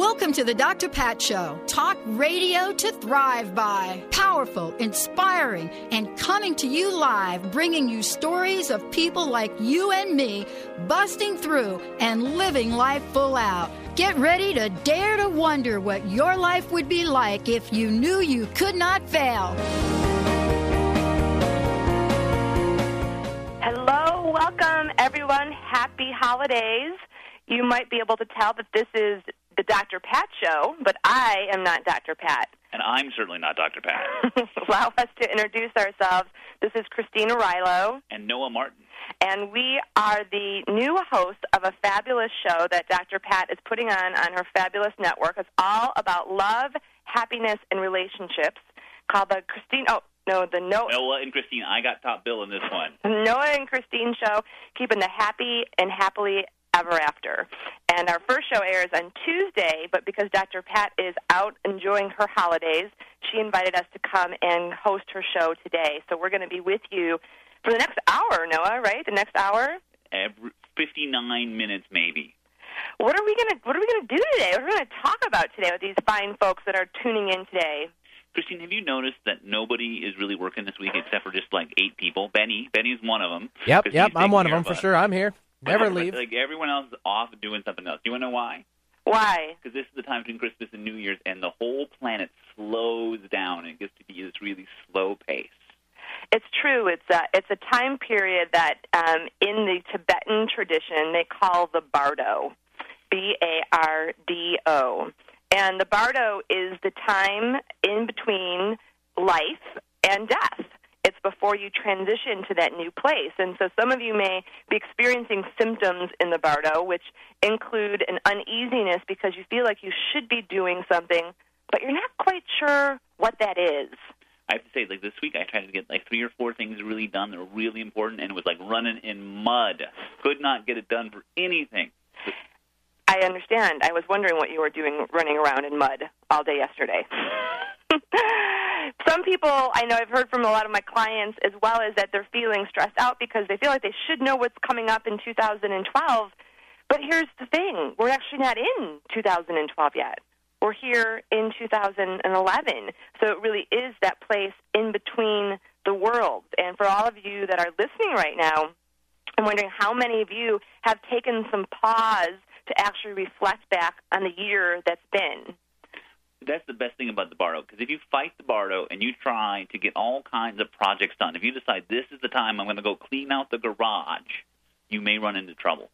Welcome to the Dr. Pat Show. Talk radio to thrive by. Powerful, inspiring, and coming to you live, bringing you stories of people like you and me busting through and living life full out. Get ready to dare to wonder what your life would be like if you knew you could not fail. Hello, welcome everyone. Happy holidays. You might be able to tell that this is the Dr. Pat show, but I am not Dr. Pat. And I'm certainly not Dr. Pat. Allow us to introduce ourselves. This is Christine Arylo. And Noah Martin. And we are the new hosts of a fabulous show that Dr. Pat is putting on on her fabulous network. It's all about love, happiness, and relationships called the Christine. Oh, no, the Noah. Noah and Christine. I got top bill in this one. Noah and Christine show, keeping the happy and happily ever after. And our first show airs on Tuesday, but because Dr. Pat is out enjoying her holidays, she invited us to come and host her show today. So we're going to be with you for the next hour, Noah, right? The next hour? Every 59 minutes maybe. What are we going to what are we going to do today? What are we going to talk about today with these fine folks that are tuning in today? Christine, have you noticed that nobody is really working this week except for just like eight people? Benny, Benny's one of them. Yep, yep, I'm one of them for sure. I'm here. Never leave. Like everyone else is off doing something else. Do you want to know why? Why? Because this is the time between Christmas and New Year's, and the whole planet slows down. And it gets to be this really slow pace. It's true. It's a it's a time period that um, in the Tibetan tradition they call the Bardo, B A R D O, and the Bardo is the time in between life and death it's before you transition to that new place. And so some of you may be experiencing symptoms in the Bardo, which include an uneasiness because you feel like you should be doing something, but you're not quite sure what that is. I have to say, like this week, I tried to get like three or four things really done that were really important, and it was like running in mud. Could not get it done for anything. I understand. I was wondering what you were doing running around in mud all day yesterday. Some people I know I've heard from a lot of my clients as well as that they're feeling stressed out because they feel like they should know what's coming up in 2012. But here's the thing we're actually not in 2012 yet. We're here in 2011. So it really is that place in between the worlds. And for all of you that are listening right now, I'm wondering how many of you have taken some pause to actually reflect back on the year that's been that's the best thing about the Bardo because if you fight the Bardo and you try to get all kinds of projects done, if you decide this is the time I'm going to go clean out the garage, you may run into trouble.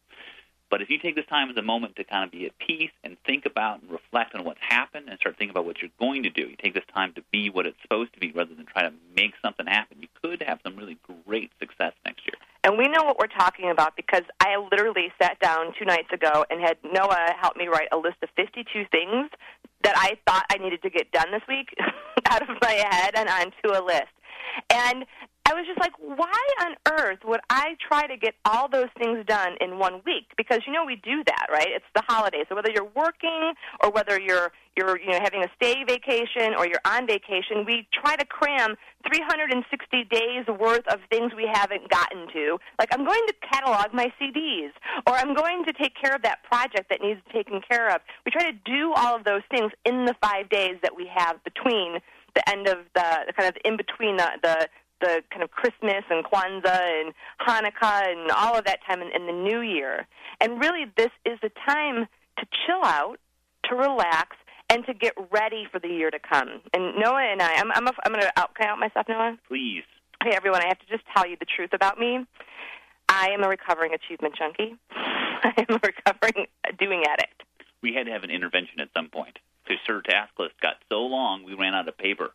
But if you take this time as a moment to kind of be at peace and think about and reflect on what's happened and start thinking about what you're going to do, you take this time to be what it's supposed to be rather than try to make something happen, you could have some really great success next year. And we know what we're talking about because I literally sat down two nights ago and had Noah help me write a list of 52 things that I thought I needed to get done this week out of my head and onto a list. And I was just like, why on earth would I try to get all those things done in one week? Because you know we do that, right? It's the holidays. So whether you're working or whether you're you're you know having a stay vacation or you're on vacation, we try to cram 360 days worth of things we haven't gotten to. Like I'm going to catalog my CDs or I'm going to take care of that project that needs taken care of. We try to do all of those things in the 5 days that we have between the end of the kind of in between the the the kind of Christmas and Kwanzaa and Hanukkah and all of that time in, in the New Year. And really, this is the time to chill out, to relax, and to get ready for the year to come. And Noah and I, I'm, I'm, a, I'm going to out, can I out myself, Noah? Please. Hey, everyone, I have to just tell you the truth about me. I am a recovering achievement junkie. I am a recovering doing addict. We had to have an intervention at some point because Sir Task List got so long we ran out of paper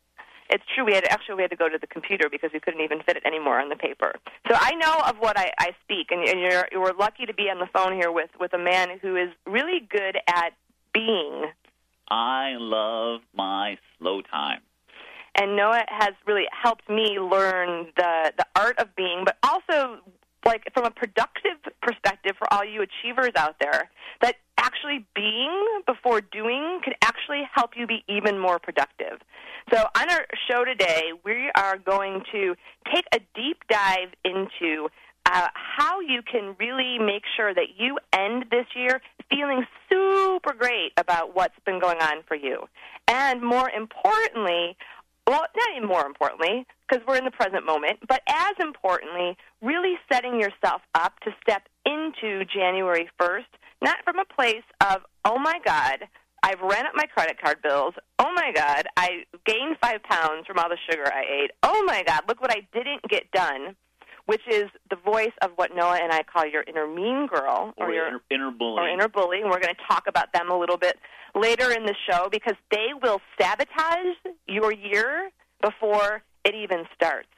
it's true. We had actually we had to go to the computer because we couldn't even fit it anymore on the paper. So I know of what I, I speak, and, and you're you're lucky to be on the phone here with with a man who is really good at being. I love my slow time. And Noah has really helped me learn the the art of being you achievers out there that actually being before doing can actually help you be even more productive. So, on our show today, we are going to take a deep dive into uh, how you can really make sure that you end this year feeling super great about what's been going on for you. And more importantly, well, not even more importantly, because we're in the present moment, but as importantly, really setting yourself up to step into January 1st, not from a place of, oh my God, I've ran up my credit card bills. Oh my God, I gained five pounds from all the sugar I ate. Oh my God, look what I didn't get done which is the voice of what Noah and I call your inner mean girl or, or your inner, inner bully. Or inner bully. And we're going to talk about them a little bit later in the show because they will sabotage your year before it even starts.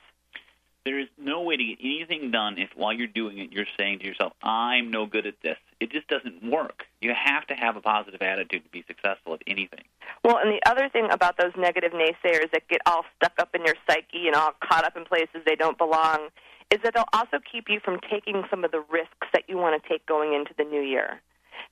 There is no way to get anything done if while you're doing it you're saying to yourself, I'm no good at this. It just doesn't work. You have to have a positive attitude to be successful at anything. Well, and the other thing about those negative naysayers that get all stuck up in your psyche and all caught up in places they don't belong is that they'll also keep you from taking some of the risks that you want to take going into the new year.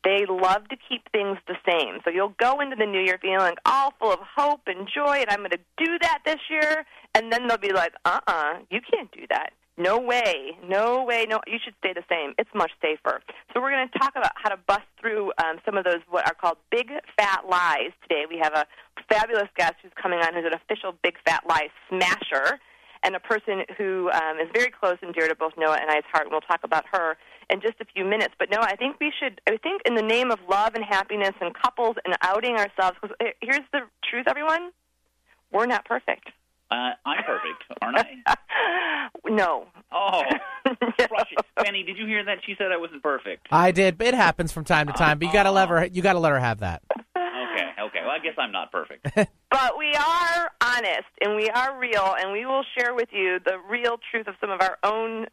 They love to keep things the same. So you'll go into the new year feeling all full of hope and joy, and I'm going to do that this year. And then they'll be like, uh uh-uh, uh, you can't do that. No way, no way, no. You should stay the same. It's much safer. So we're going to talk about how to bust through um, some of those what are called big fat lies today. We have a fabulous guest who's coming on who's an official big fat lie smasher and a person who um, is very close and dear to both Noah and I's heart. And we'll talk about her in just a few minutes. But Noah, I think we should. I think in the name of love and happiness and couples and outing ourselves. Because uh, here's the truth, everyone: we're not perfect. Uh, I'm perfect, aren't I? no. Oh, no. Benny, did you hear that? She said I wasn't perfect. I did. It happens from time to time, but you got to let her. You got to let her have that. Guess I'm not perfect. but we are honest and we are real, and we will share with you the real truth of some of our own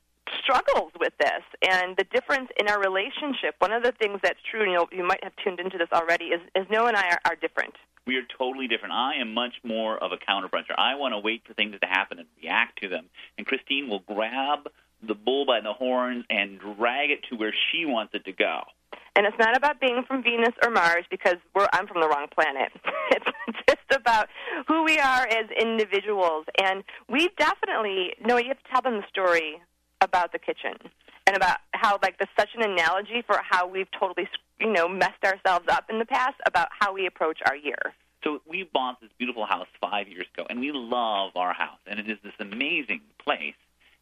struggles with this and the difference in our relationship. One of the things that's true, and you, you might have tuned into this already, is, is Noah and I are, are different. We are totally different. I am much more of a counterpuncher. I want to wait for things to happen and react to them. And Christine will grab the bull by the horns and drag it to where she wants it to go. And it's not about being from Venus or Mars because I'm from the wrong planet. it's just about who we are as individuals. And we definitely, no, you have to tell them the story about the kitchen and about how, like, there's such an analogy for how we've totally, you know, messed ourselves up in the past about how we approach our year. So we bought this beautiful house five years ago, and we love our house, and it is this amazing place.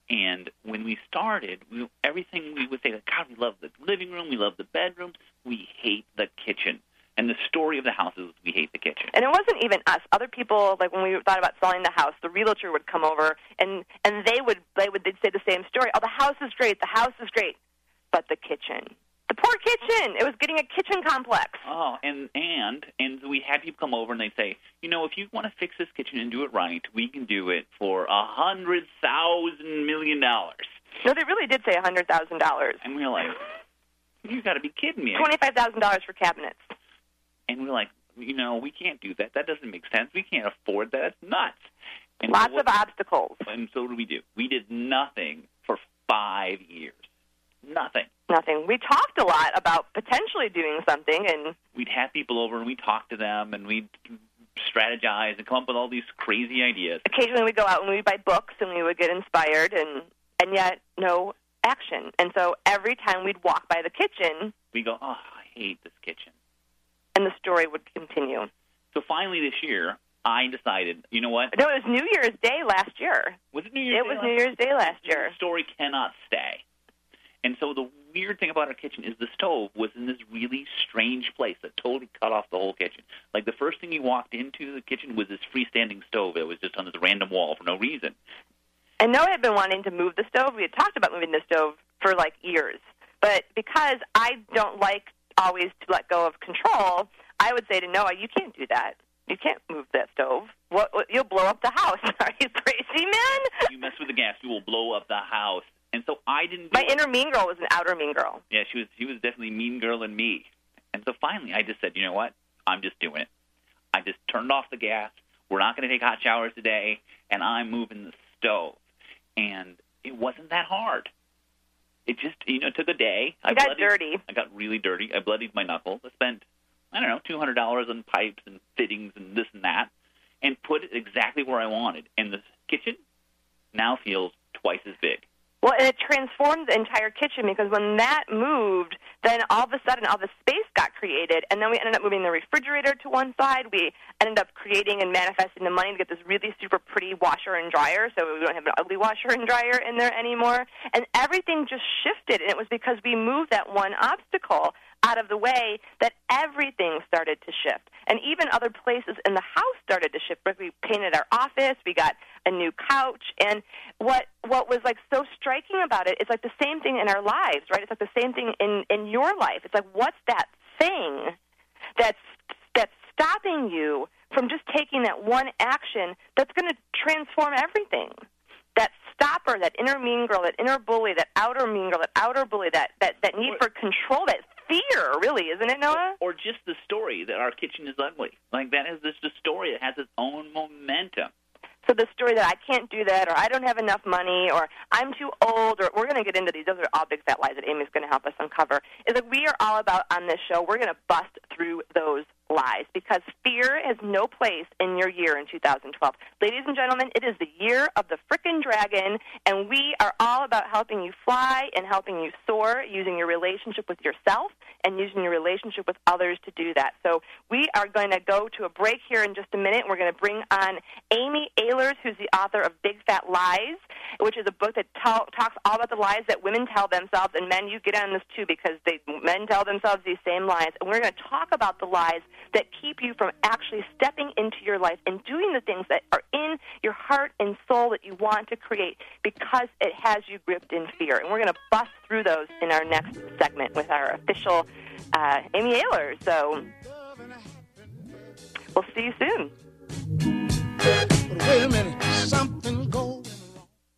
And when we started, we, everything we would say, like, God, we love the living room, we love the bedrooms, we hate the kitchen. And the story of the house is we hate the kitchen. And it wasn't even us. Other people, like when we thought about selling the house, the realtor would come over and and they would they would they'd say the same story. Oh, the house is great. The house is great, but the kitchen. Poor kitchen. It was getting a kitchen complex. Oh, and and and we had people come over and they say, you know, if you want to fix this kitchen and do it right, we can do it for a hundred thousand million dollars. No, they really did say a hundred thousand dollars. And we we're like, you got to be kidding me! Twenty five thousand dollars for cabinets. And we're like, you know, we can't do that. That doesn't make sense. We can't afford that. That's nuts. And Lots so what, of obstacles. And so what did we do. We did nothing for five years. Nothing. Nothing. We talked a lot about potentially doing something, and we'd have people over and we'd talk to them, and we'd strategize and come up with all these crazy ideas. Occasionally, we'd go out and we'd buy books, and we would get inspired, and and yet no action. And so every time we'd walk by the kitchen, we go, "Oh, I hate this kitchen." and the story would continue. So finally, this year, I decided, you know what? No, it was New Year's Day last year. Was it New Year's? It Day was New Year's Day last year. The story cannot stay. And so the weird thing about our kitchen is the stove was in this really strange place that totally cut off the whole kitchen. Like the first thing you walked into the kitchen was this freestanding stove. It was just on this random wall for no reason. And Noah had been wanting to move the stove. We had talked about moving the stove for like years. But because I don't like always to let go of control, I would say to Noah, you can't do that. You can't move that stove. What, what you'll blow up the house. Are you crazy, man? you mess with the gas, you will blow up the house. And so I didn't. My it. inner mean girl was an outer mean girl. Yeah, she was. She was definitely mean girl in me. And so finally, I just said, you know what? I'm just doing it. I just turned off the gas. We're not going to take hot showers today, and I'm moving the stove. And it wasn't that hard it just you know took a day. I You got bloodied, dirty. I got really dirty. I bloodied my knuckles. I spent I don't know two hundred dollars on pipes and fittings and this and that, and put it exactly where I wanted. And the kitchen now feels twice as big. Well, and it transformed the entire kitchen because when that moved, then all of a sudden all the space got created, and then we ended up moving the refrigerator to one side. We ended up creating and manifesting the money to get this really super pretty washer and dryer, so we don't have an ugly washer and dryer in there anymore. And everything just shifted, and it was because we moved that one obstacle out of the way that everything started to shift. And even other places in the house started to shift. We painted our office, we got a new couch, and what what was like so striking about it is like the same thing in our lives, right? It's like the same thing in in your life. It's like what's that thing that's that's stopping you from just taking that one action that's going to transform everything? That stopper, that inner mean girl, that inner bully, that outer mean girl, that outer bully, that that that need for control, that fear, really, isn't it, Noah? Or just the story that our kitchen is ugly. Like that is just a story that has its own momentum. So the story that I can't do that, or I don't have enough money, or I'm too old, or we're going to get into these. Those are all big fat lies that Amy's going to help us uncover. Is that we are all about on this show. We're going to bust through those lies because fear has no place in your year in 2012. Ladies and gentlemen, it is the year of the frickin' dragon, and we are all about helping you fly and helping you soar using your relationship with yourself and using your relationship with others to do that. So we are going to go to a break here in just a minute. We're going to bring on Amy Ahlers, who's the author of Big Fat Lies, which is a book that tell, talks all about the lies that women tell themselves, and men, you get on this too because they men tell themselves these same lies. And we're going to talk about the lies that keep you from actually stepping into your life and doing the things that are in your heart and soul that you want to create because it has you gripped in fear. And we're going to bust through those in our next segment with our official uh, Amy Ayler. So we'll see you soon.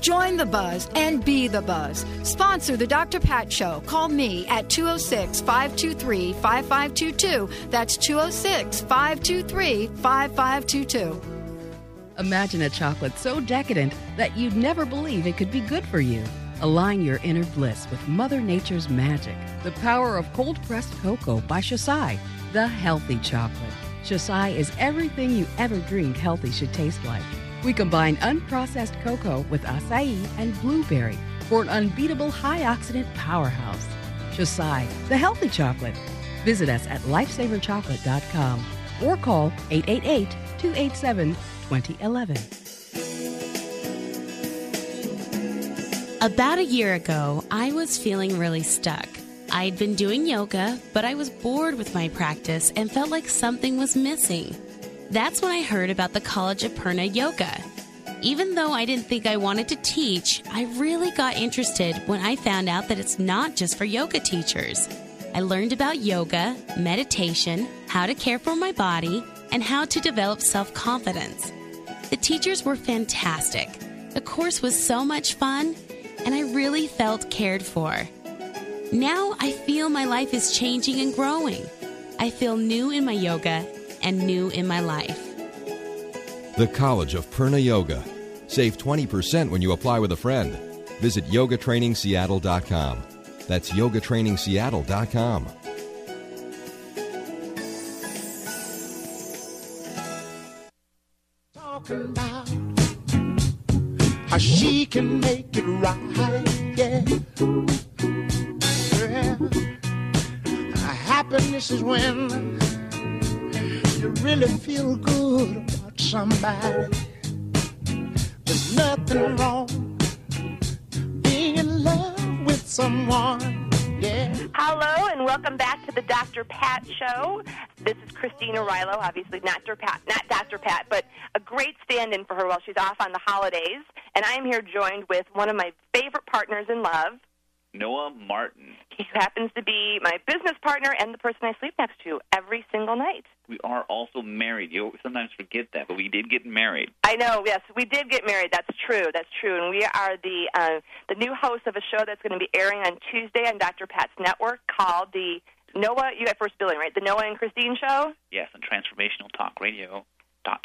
Join the buzz and be the buzz. Sponsor the Dr. Pat Show. Call me at 206 523 5522. That's 206 523 5522. Imagine a chocolate so decadent that you'd never believe it could be good for you. Align your inner bliss with Mother Nature's magic. The power of cold pressed cocoa by Xocai, the healthy chocolate. Xocai is everything you ever dreamed healthy should taste like. We combine unprocessed cocoa with acai and blueberry for an unbeatable high oxidant powerhouse. Xocai, the healthy chocolate. Visit us at lifesaverchocolate.com or call 888 287 2011. About a year ago, I was feeling really stuck. I'd been doing yoga, but I was bored with my practice and felt like something was missing. That's when I heard about the College of Purna Yoga. Even though I didn't think I wanted to teach, I really got interested when I found out that it's not just for yoga teachers. I learned about yoga, meditation, how to care for my body, and how to develop self confidence. The teachers were fantastic. The course was so much fun, and I really felt cared for. Now I feel my life is changing and growing. I feel new in my yoga and new in my life. The College of Purna Yoga. Save 20% when you apply with a friend. Visit yogatrainingseattle.com. That's yogatrainingseattle.com. Talking about how she can make it right, yeah. Well, happiness is when you really feel good about somebody. There's nothing wrong being in love with someone. Yeah. Hello and welcome back to the Dr. Pat Show. This is Christine Arylo, obviously not Dr. Pat, not Dr. Pat, but a great stand-in for her while she's off on the holidays. And I am here joined with one of my favorite partners in love, Noah Martin. He happens to be my business partner and the person I sleep next to every single night. We are also married. You sometimes forget that, but we did get married. I know. Yes, we did get married. That's true. That's true. And we are the uh, the new hosts of a show that's going to be airing on Tuesday on Dr. Pat's network called the Noah. You got first billing, right? The Noah and Christine Show. Yes, on Transformational Talk Radio.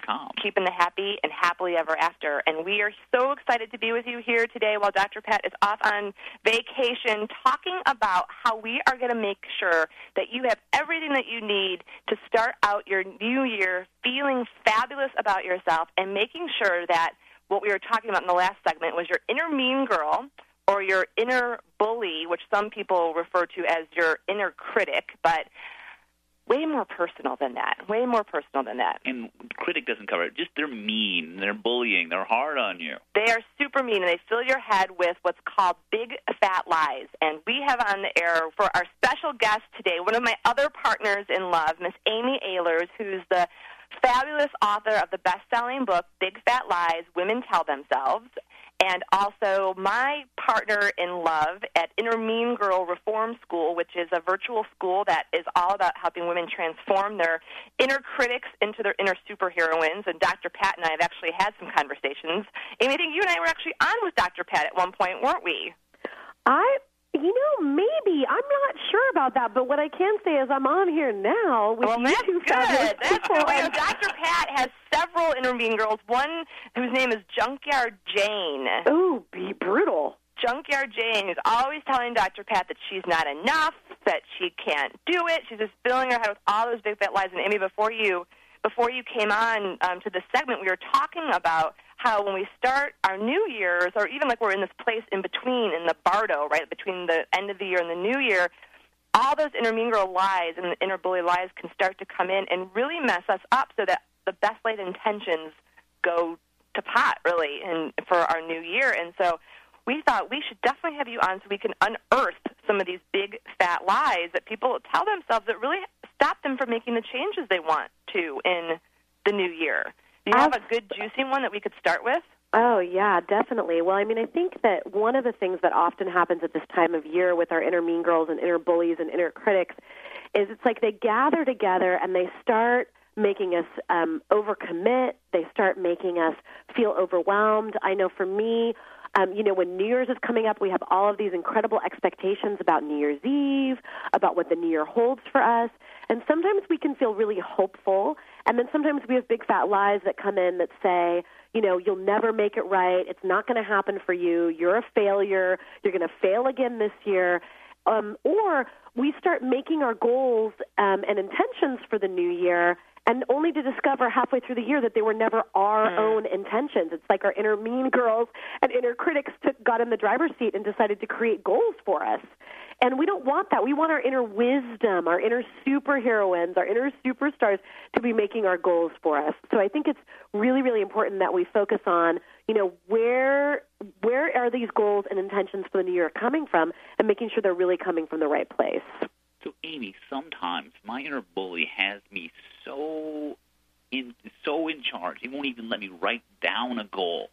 Com. Keeping the happy and happily ever after. And we are so excited to be with you here today while Dr. Pat is off on vacation talking about how we are going to make sure that you have everything that you need to start out your new year feeling fabulous about yourself and making sure that what we were talking about in the last segment was your inner mean girl or your inner bully, which some people refer to as your inner critic, but way more personal than that. Way more personal than that. And critic doesn't cover it. Just they're mean, they're bullying, they're hard on you. They are super mean, and they fill your head with what's called big fat lies. And we have on the air for our special guest today one of my other partners in love, Miss Amy Ahlers, who's the fabulous author of the best-selling book Big Fat Lies: Women Tell Themselves and also my partner in love at Inner Mean Girl Reform School, which is a virtual school that is all about helping women transform their inner critics into their inner superheroines. And Dr. Pat and I have actually had some conversations. Amy, I think you and I were actually on with Dr. Pat at one point, weren't we? I you know, maybe I'm not sure about that, but what I can say is I'm on here now with well, you that's two good. fabulous That's people. good. Dr. Pat has several inner mean girls. One whose name is Junkyard Jane. Ooh, be brutal. Junkyard Jane is always telling Dr. Pat that she's not enough, that she can't do it. She's just filling her head with all those big fat lies. And Amy, before you before you came on um, to this segment, we were talking about how when we start our new years, or even like we're in this place in between, in the bardo, right, between the end of the year and the new year, all those girl lies and the inner bully lies can start to come in and really mess us up so that the best laid intentions go to pot, really, and for our new year. And so we thought we should definitely have you on so we can unearth some of these big fat lies that people tell themselves that really stop them from making the changes they want to in the new year. Do you have a good juicy one that we could start with? Oh, yeah, definitely. Well, I mean, I think that one of the things that often happens at this time of year with our inner mean girls and inner bullies and inner critics is it's like they gather together and they start making us um, overcommit. They start making us feel overwhelmed. I know for me, um, you know, when New Year's is coming up, we have all of these incredible expectations about New Year's Eve, about what the New Year holds for us. And sometimes we can feel really hopeful. And then sometimes we have big fat lies that come in that say, you know, you'll never make it right. It's not going to happen for you. You're a failure. You're going to fail again this year. Um, or we start making our goals um, and intentions for the new year and only to discover halfway through the year that they were never our Hmm. own intentions. It's like our inner mean girls and inner critics took, got in the driver's seat and decided to create goals for us. And we don't want that. We want our inner wisdom, our inner superheroines, our inner superstars to be making our goals for us. So I think it's really, really important that we focus on, you know, where where are these goals and intentions for the new year coming from, and making sure they're really coming from the right place. So, Amy, sometimes my inner bully has me so in so in charge. He won't even let me write down a goal.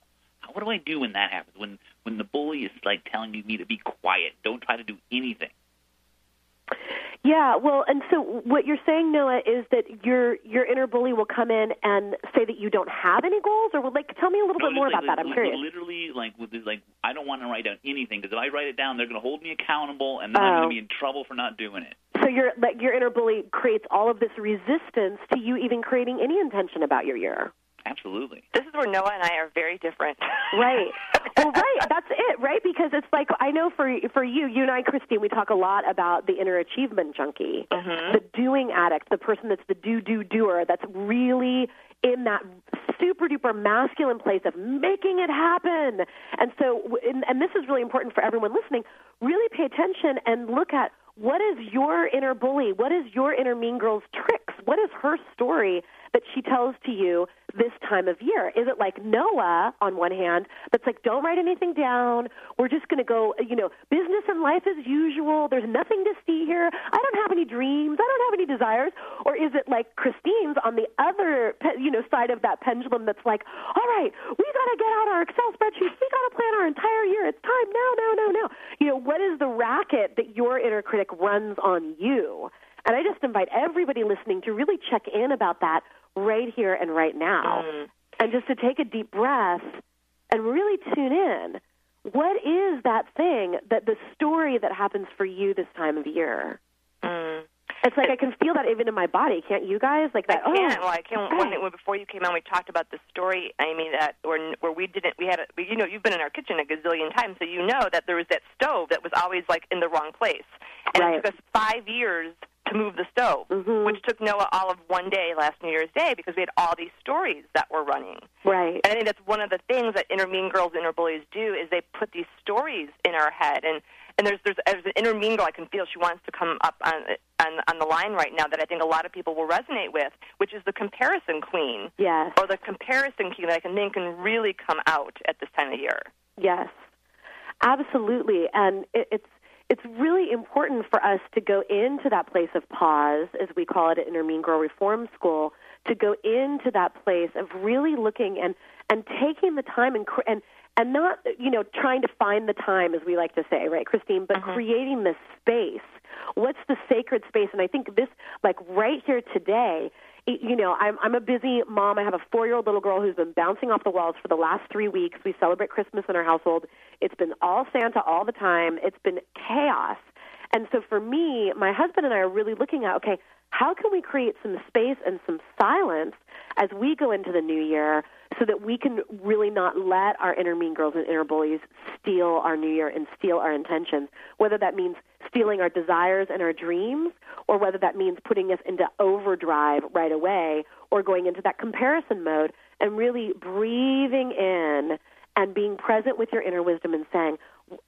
What do I do when that happens? When when the bully is like telling me to be quiet, don't try to do anything. Yeah, well, and so what you're saying, Noah, is that your your inner bully will come in and say that you don't have any goals, or like tell me a little No, bit more just about like, that. I'm li- curious. Literally, like with this, like I don't want to write down anything because if I write it down, they're going to hold me accountable, and then I'm Oh. going to be in trouble for not doing it. So your like your inner bully creates all of this resistance to you even creating any intention about your year. Absolutely. This is where Noah and I are very different. Right. well, right. That's it, right? Because it's like I know for for you, you and I, Christine, we talk a lot about the inner achievement junkie, Mm-hmm. the doing addict, the person that's the do do doer, that's really in that super duper masculine place of making it happen. And so, and, and this is really important for everyone listening. Really pay attention and look at what is your inner bully? What is your inner mean girl's tricks? What is her story that she tells to you this time of year? Is it like Noah on one hand, that's like, don't write anything down. We're just going to go, you know, business and life as usual. There's nothing to see here. I don't have any dreams. I don't have any desires. Or is it like Christine's on the other, you know, side of that pendulum that's like, all right, we got to get out our Excel spreadsheets. We got to plan our entire year. It's time now, now, now, now. You know, what is the racket that your inner critic runs on you? And I just invite everybody listening to really check in about that right here and right now. And just to take a deep breath and really tune in. What is that thing that the story that happens for you this time of year? Mm. It's like I can feel that even in my body, can't you guys? Like that. I can't. Oh, well, I can't. When, when before you came on, we talked about the story. I mean, that where where we didn't. We had. A, you know, you've been in our kitchen a gazillion times, so you know that there was that stove that was always like in the wrong place, and Right. it took us five years to move the stove, Mm-hmm. which took Noah all of one day last New Year's Day because we had all these stories that were running. right. And I think that's one of the things that inner mean girls, inner bullies do is they put these stories in our head. And and there's there's, there's an inner mean girl I can feel she wants to come up on on on the line right now that I think a lot of people will resonate with, which is the comparison queen Yes. or the comparison queen that I can think can really come out at this time of year. Yes, absolutely, and it, it's it's really important for us to go into that place of pause, as we call it at Inner Mean Girl Reform School, to go into that place of really looking and and taking the time and and and not you know trying to find the time, as we like to say, right, Christine, but mm-hmm. creating this space. What's the sacred space? And I think this, like right here today, you know, I'm I'm a busy mom. I have a four year old little girl who's been bouncing off the walls for the last three weeks. We celebrate Christmas in our household. It's been all Santa all the time. It's been chaos. And so for me, my husband and I are really looking at okay, how can we create some space and some silence as we go into the new year so that we can really not let our inner mean girls and inner bullies steal our new year and steal our intentions, whether that means stealing our desires and our dreams or whether that means putting us into overdrive right away or going into that comparison mode and really breathing in and being present with your inner wisdom and saying,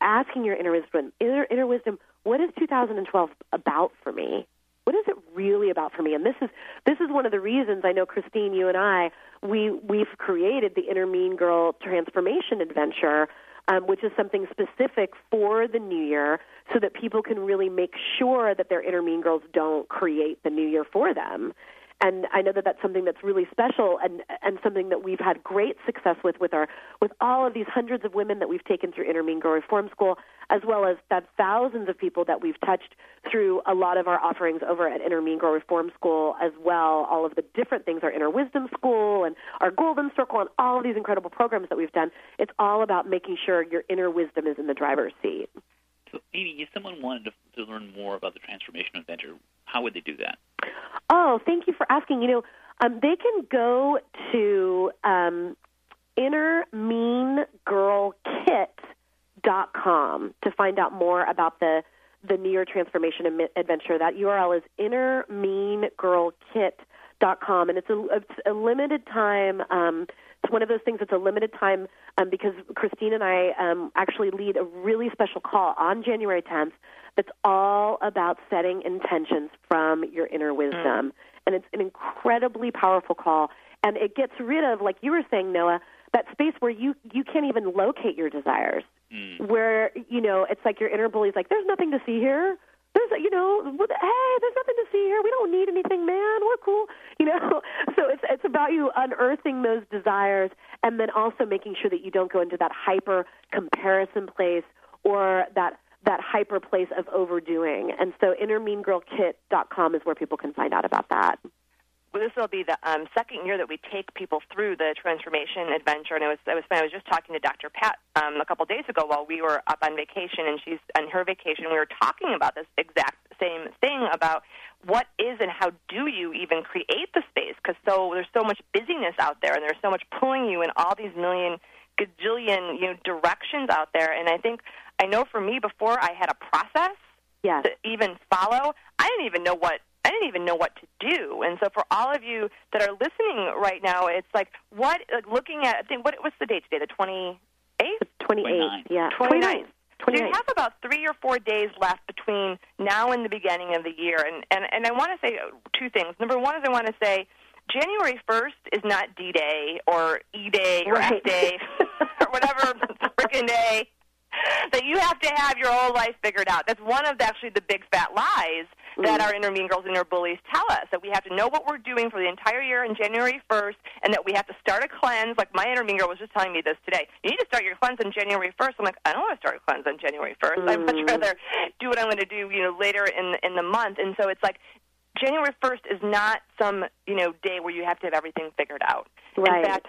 asking your inner wisdom, inner, inner wisdom, what is 2012 about for me? What is it really about for me? And this is this is one of the reasons I know Christine, you and I, we we've created the Inner Mean Girl Transformation Adventure, um, which is something specific for the new year, so that people can really make sure that their inner mean girls don't create the new year for them. And I know that that's something that's really special and and something that we've had great success with with our with all of these hundreds of women that we've taken through Girl Reform School, as well as thousands of people that we've touched through a lot of our offerings over at Girl Reform School as well. All of the different things, our Inner Wisdom School and our Golden Circle, and all of these incredible programs that we've done. It's all about making sure your inner wisdom is in the driver's seat. So, Amy, if someone wanted to, to learn more about the transformation adventure, how would they do that? Oh, thank you for asking. You know, um, they can go to um, innermeangirlkit.com to find out more about the the New Year Transformation Adventure. That URL is innermeangirlkit.com, and it's a it's a limited time. Um, it's one of those things that's a limited time um, because Christine and I um, actually lead a really special call on January 10th that's all about setting intentions from your inner wisdom. And it's an incredibly powerful call. And it gets rid of, like you were saying, Noah, that space where you, you can't even locate your desires. Where, you know, it's like your inner bully's like, there's nothing to see here. There's, you know, hey, there's nothing to see here. We don't need anything, man. We're cool, you know. So it's it's about you unearthing those desires, and then also making sure that you don't go into that hyper comparison place or that that hyper place of overdoing. And so innermeangirlkit.com is where people can find out about that. Well, this will be the um, second year that we take people through the transformation adventure, and it was it was. I was just talking to Dr. Pat um, a couple days ago while we were up on vacation, and she's on her vacation. We were talking about this exact same thing about what is and how do you even create the space because so there's so much busyness out there and there's so much pulling you in all these million gajillion you know directions out there and i think i know for me before i had a process yes. to even follow i didn't even know what i didn't even know what to do and so for all of you that are listening right now it's like what like looking at i think what what's the date today the 28th 28th, yeah. 29th. So you have about three or four days left between now and the beginning of the year, and and and I want to say two things. Number one is I want to say January first is not D Day or E Day or Right. F Day or whatever frickin' day that you have to have your whole life figured out. That's one of the, actually the big fat lies that Mm. our inner mean girls and inner bullies tell us that we have to know what we're doing for the entire year on January 1st and that we have to start a cleanse. Like my inner mean girl was just telling me this today. You need to start your cleanse on January 1st. I'm like, I don't want to start a cleanse on January 1st. I'd much Mm. rather do what I'm going to do, you know, later in in the month. And so it's like January 1st is not some, you know, day where you have to have everything figured out. Right. In fact,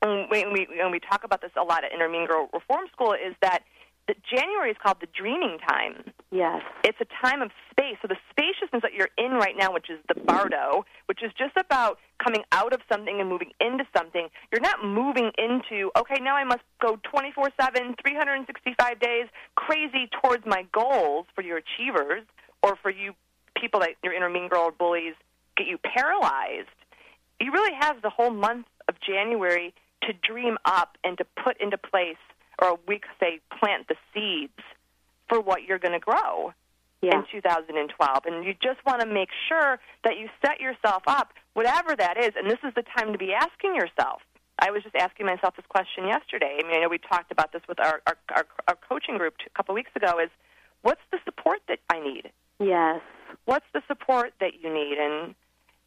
when we, we, when we talk about this a lot at Inner Mean Girl Reform School, is that that January is called the dreaming time. Yes. It's a time of space. So the spaciousness that you're in right now, which is the bardo, which is just about coming out of something and moving into something, you're not moving into, okay, now I must go 24 7, 365 days crazy towards my goals for your achievers or for you people that your inner mean girl or bullies get you paralyzed. You really have the whole month of January to dream up and to put into place, or we could say plant the seeds for what you're going to grow Yeah. in 2012. And you just want to make sure that you set yourself up, whatever that is. And this is the time to be asking yourself. I was just asking myself this question yesterday. I mean, I know we talked about this with our, our, our, our coaching group a couple weeks ago is what's the support that I need? Yes. What's the support that you need? And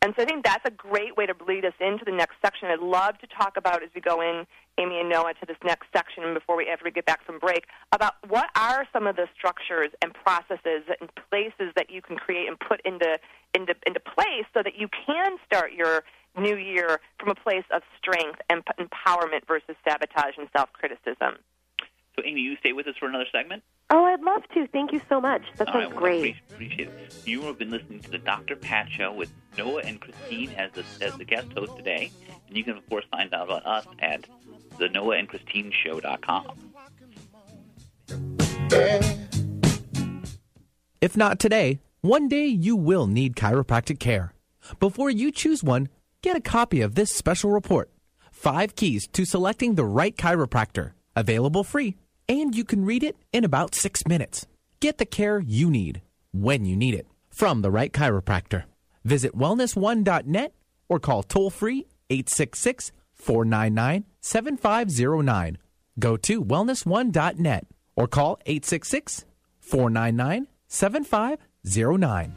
and so I think that's a great way to lead us into the next section. I'd love to talk about as we go in, Amy and Noah, to this next section before we we get back from break, about what are some of the structures and processes and places that you can create and put into into into place so that you can start your new year from a place of strength and empowerment versus sabotage and self criticism. So, Amy, you stay with us for another segment? Oh, I'd love to. Thank you so much. That All sounds right, well, great. Appreciate, appreciate it. You have been listening to the Dr. Pat Show with Noah and Christine as the, as the guest host today. And you can, of course, find out about us at the Noah and Christine Show.com. If not today, one day you will need chiropractic care. Before you choose one, get a copy of this special report Five Keys to Selecting the Right Chiropractor. Available free, and you can read it in about six minutes. Get the care you need when you need it from the right chiropractor. Visit wellness1.net or call toll free 866 499 7509. Go to wellness1.net or call 866 499 7509.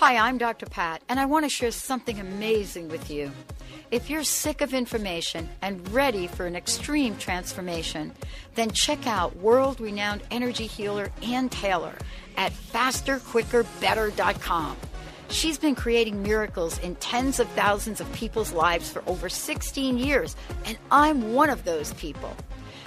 Hi, I'm Dr. Pat, and I want to share something amazing with you. If you're sick of information and ready for an extreme transformation, then check out world renowned energy healer Ann Taylor at fasterquickerbetter.com. She's been creating miracles in tens of thousands of people's lives for over 16 years, and I'm one of those people.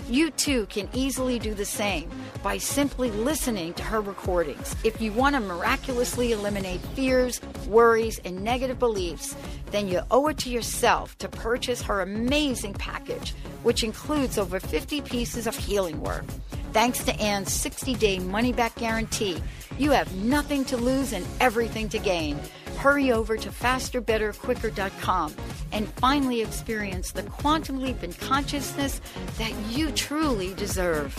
You too can easily do the same by simply listening to her recordings. If you want to miraculously eliminate fears, worries, and negative beliefs, then you owe it to yourself to purchase her amazing package, which includes over 50 pieces of healing work. Thanks to Ann's 60 day money back guarantee, you have nothing to lose and everything to gain. Hurry over to fasterbetterquicker.com and finally experience the quantum leap in consciousness that you truly deserve.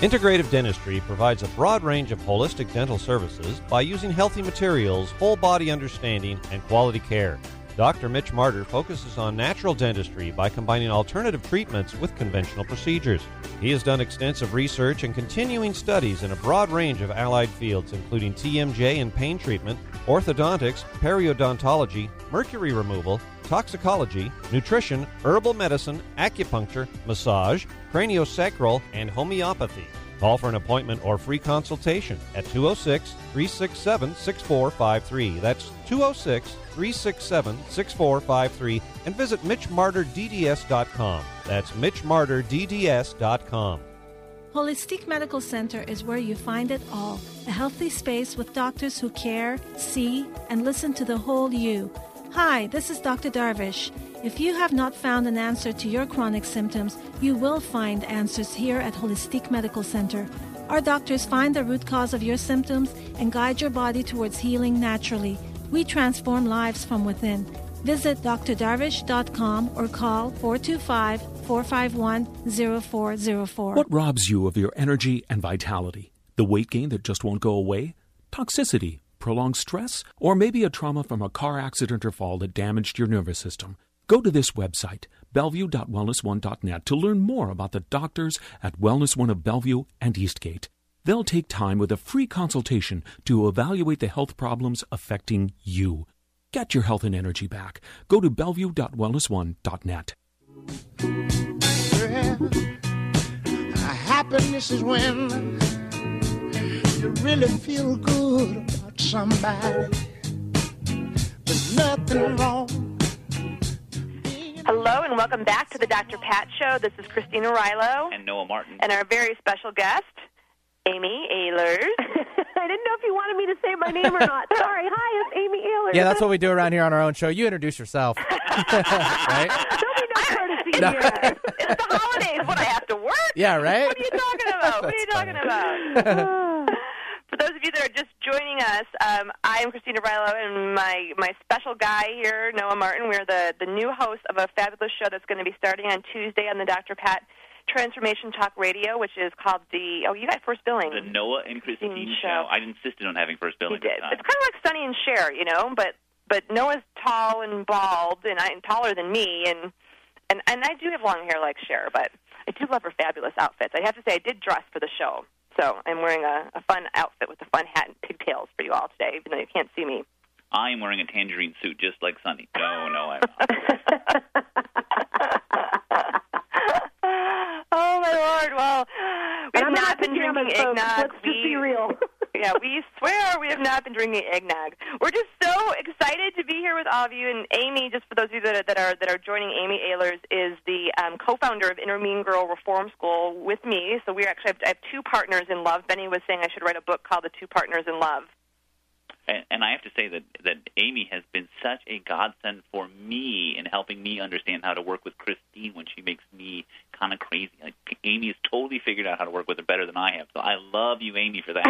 Integrative Dentistry provides a broad range of holistic dental services by using healthy materials, whole body understanding, and quality care. Dr. Mitch Martyr focuses on natural dentistry by combining alternative treatments with conventional procedures. He has done extensive research and continuing studies in a broad range of allied fields, including TMJ and pain treatment, orthodontics, periodontology, mercury removal, toxicology, nutrition, herbal medicine, acupuncture, massage, craniosacral, and homeopathy. Call for an appointment or free consultation at 206 367 6453. That's 206 367 6453 and visit MitchMartyrDDS.com. That's MitchMartyrDDS.com. Holistic Medical Center is where you find it all a healthy space with doctors who care, see, and listen to the whole you. Hi, this is Dr. Darvish. If you have not found an answer to your chronic symptoms, you will find answers here at Holistic Medical Center. Our doctors find the root cause of your symptoms and guide your body towards healing naturally. We transform lives from within. Visit drdarvish.com or call 425 451 0404. What robs you of your energy and vitality? The weight gain that just won't go away? Toxicity, prolonged stress, or maybe a trauma from a car accident or fall that damaged your nervous system? Go to this website, bellevue.wellness1.net, to learn more about the doctors at Wellness One of Bellevue and Eastgate. They'll take time with a free consultation to evaluate the health problems affecting you. Get your health and energy back. Go to bellevue.wellness1.net. happiness is when you really feel good about somebody. There's nothing wrong. Hello and welcome back to the Dr. Pat Show. This is Christine Arylo. And Noah Martin. And our very special guest, Amy Ahlers. I didn't know if you wanted me to say my name or not. Sorry. Hi, it's Amy Ahlers. Yeah, that's what we do around here on our own show. You introduce yourself. right? There'll be no courtesy No. here. It's the holidays. What, I have to work? Yeah, right? What are you talking about? What are you talking about? For those of you that are just joining us, um, I am Christine Arylo, and my, my special guy here, Noah Martin. We're the, the new host of a fabulous show that's going to be starting on Tuesday on the Dr. Pat Transformation Talk Radio, which is called the, oh, you got first billing. The Noah and Christine Christine show. show. I insisted on having first billing. He did. It's kind of like Sonny and Cher, you know, but but Noah's tall and bald and I, and taller than me, and and and I do have long hair like Cher, but I do love her fabulous outfits. I have to say, I did dress for the show, so I'm wearing a, a fun outfit with a fun hat and pigtails for you all today, even though you can't see me. I am wearing a tangerine suit just like Sonny. No, no, I'm not. lord! Well, we have And not been drinking folks. eggnog. Let's just be real. yeah, we swear we have not been drinking eggnog. We're just so excited to be here with all of you. And Amy, just for those of you that are that are, that are joining, Amy Ahlers is the um, co-founder of Inner Mean Girl Reform School with me. So we actually have, I have two partners in love. Benny was saying I should write a book called The Two Partners in Love. And, and I have to say that that Amy has been such a godsend for me in helping me understand how to work with Christine when she makes me kind of crazy. Like Amy has totally figured out how to work with her better than I have. So I love you, Amy, for that.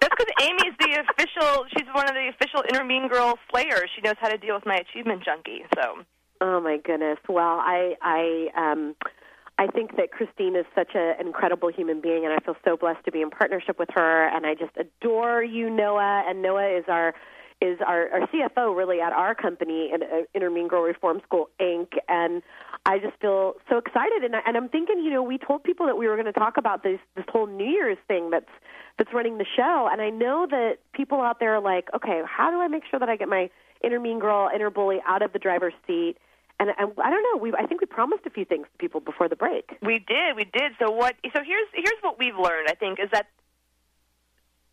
That's because Amy's the official. She's one of the official Inner Mean Girl slayers. She knows how to deal with my achievement junkie. So. Oh my goodness. Well, I I um I think that Christine is such a, an incredible human being, and I feel so blessed to be in partnership with her. And I just adore you, Noah. And Noah is our is our, our CFO really at our company, in, uh, Inner Mean Girl Reform School Inc. And I just feel so excited. And, I, and I'm thinking, you know, we told people that we were going to talk about this this whole New Year's thing that's that's running the show. And I know that people out there are like, okay, how do I make sure that I get my inner mean girl, inner bully out of the driver's seat? And I, I don't know. We I think we promised a few things to people before the break. We did, we did. So what? So here's here's what we've learned. I think is that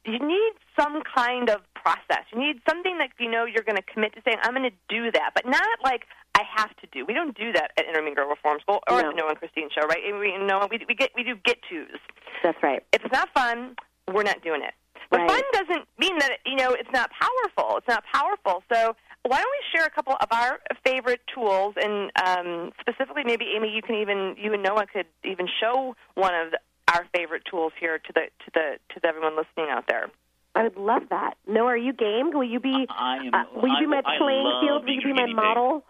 you need some kind of process. You need something that you know you're going to commit to saying, "I'm going to do that," but not like I have to do. We don't do that at Girl Reform School or No. at the Noah and Christine Show, right? And we know we we get we do get tos. That's right. If it's not fun, we're not doing it. But Right. fun doesn't mean that you know it's not powerful. It's not powerful. So why don't we share a couple of our favorite tools, and um, specifically, maybe Amy, you can even you and Noah could even show one of the, our favorite tools here to the to the to the everyone listening out there. I would love that. Noah, are you game? Will you be? I am. Uh, will you be my I, I playing love field? Will you be my guinea model?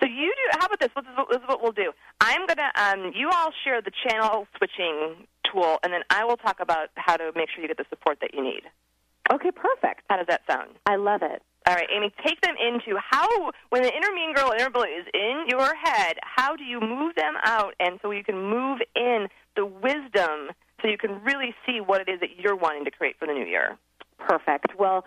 So you do. How about this? This is what, this is what we'll do. I'm gonna. Um, you all share the channel switching tool, and then I will talk about how to make sure you get the support that you need. Okay, perfect. How does that sound? I love it. All right, Amy, take them into how, when the inner mean girl, inner is in your head, how do you move them out and so you can move in the wisdom so you can really see what it is that you're wanting to create for the new year? Perfect. Well,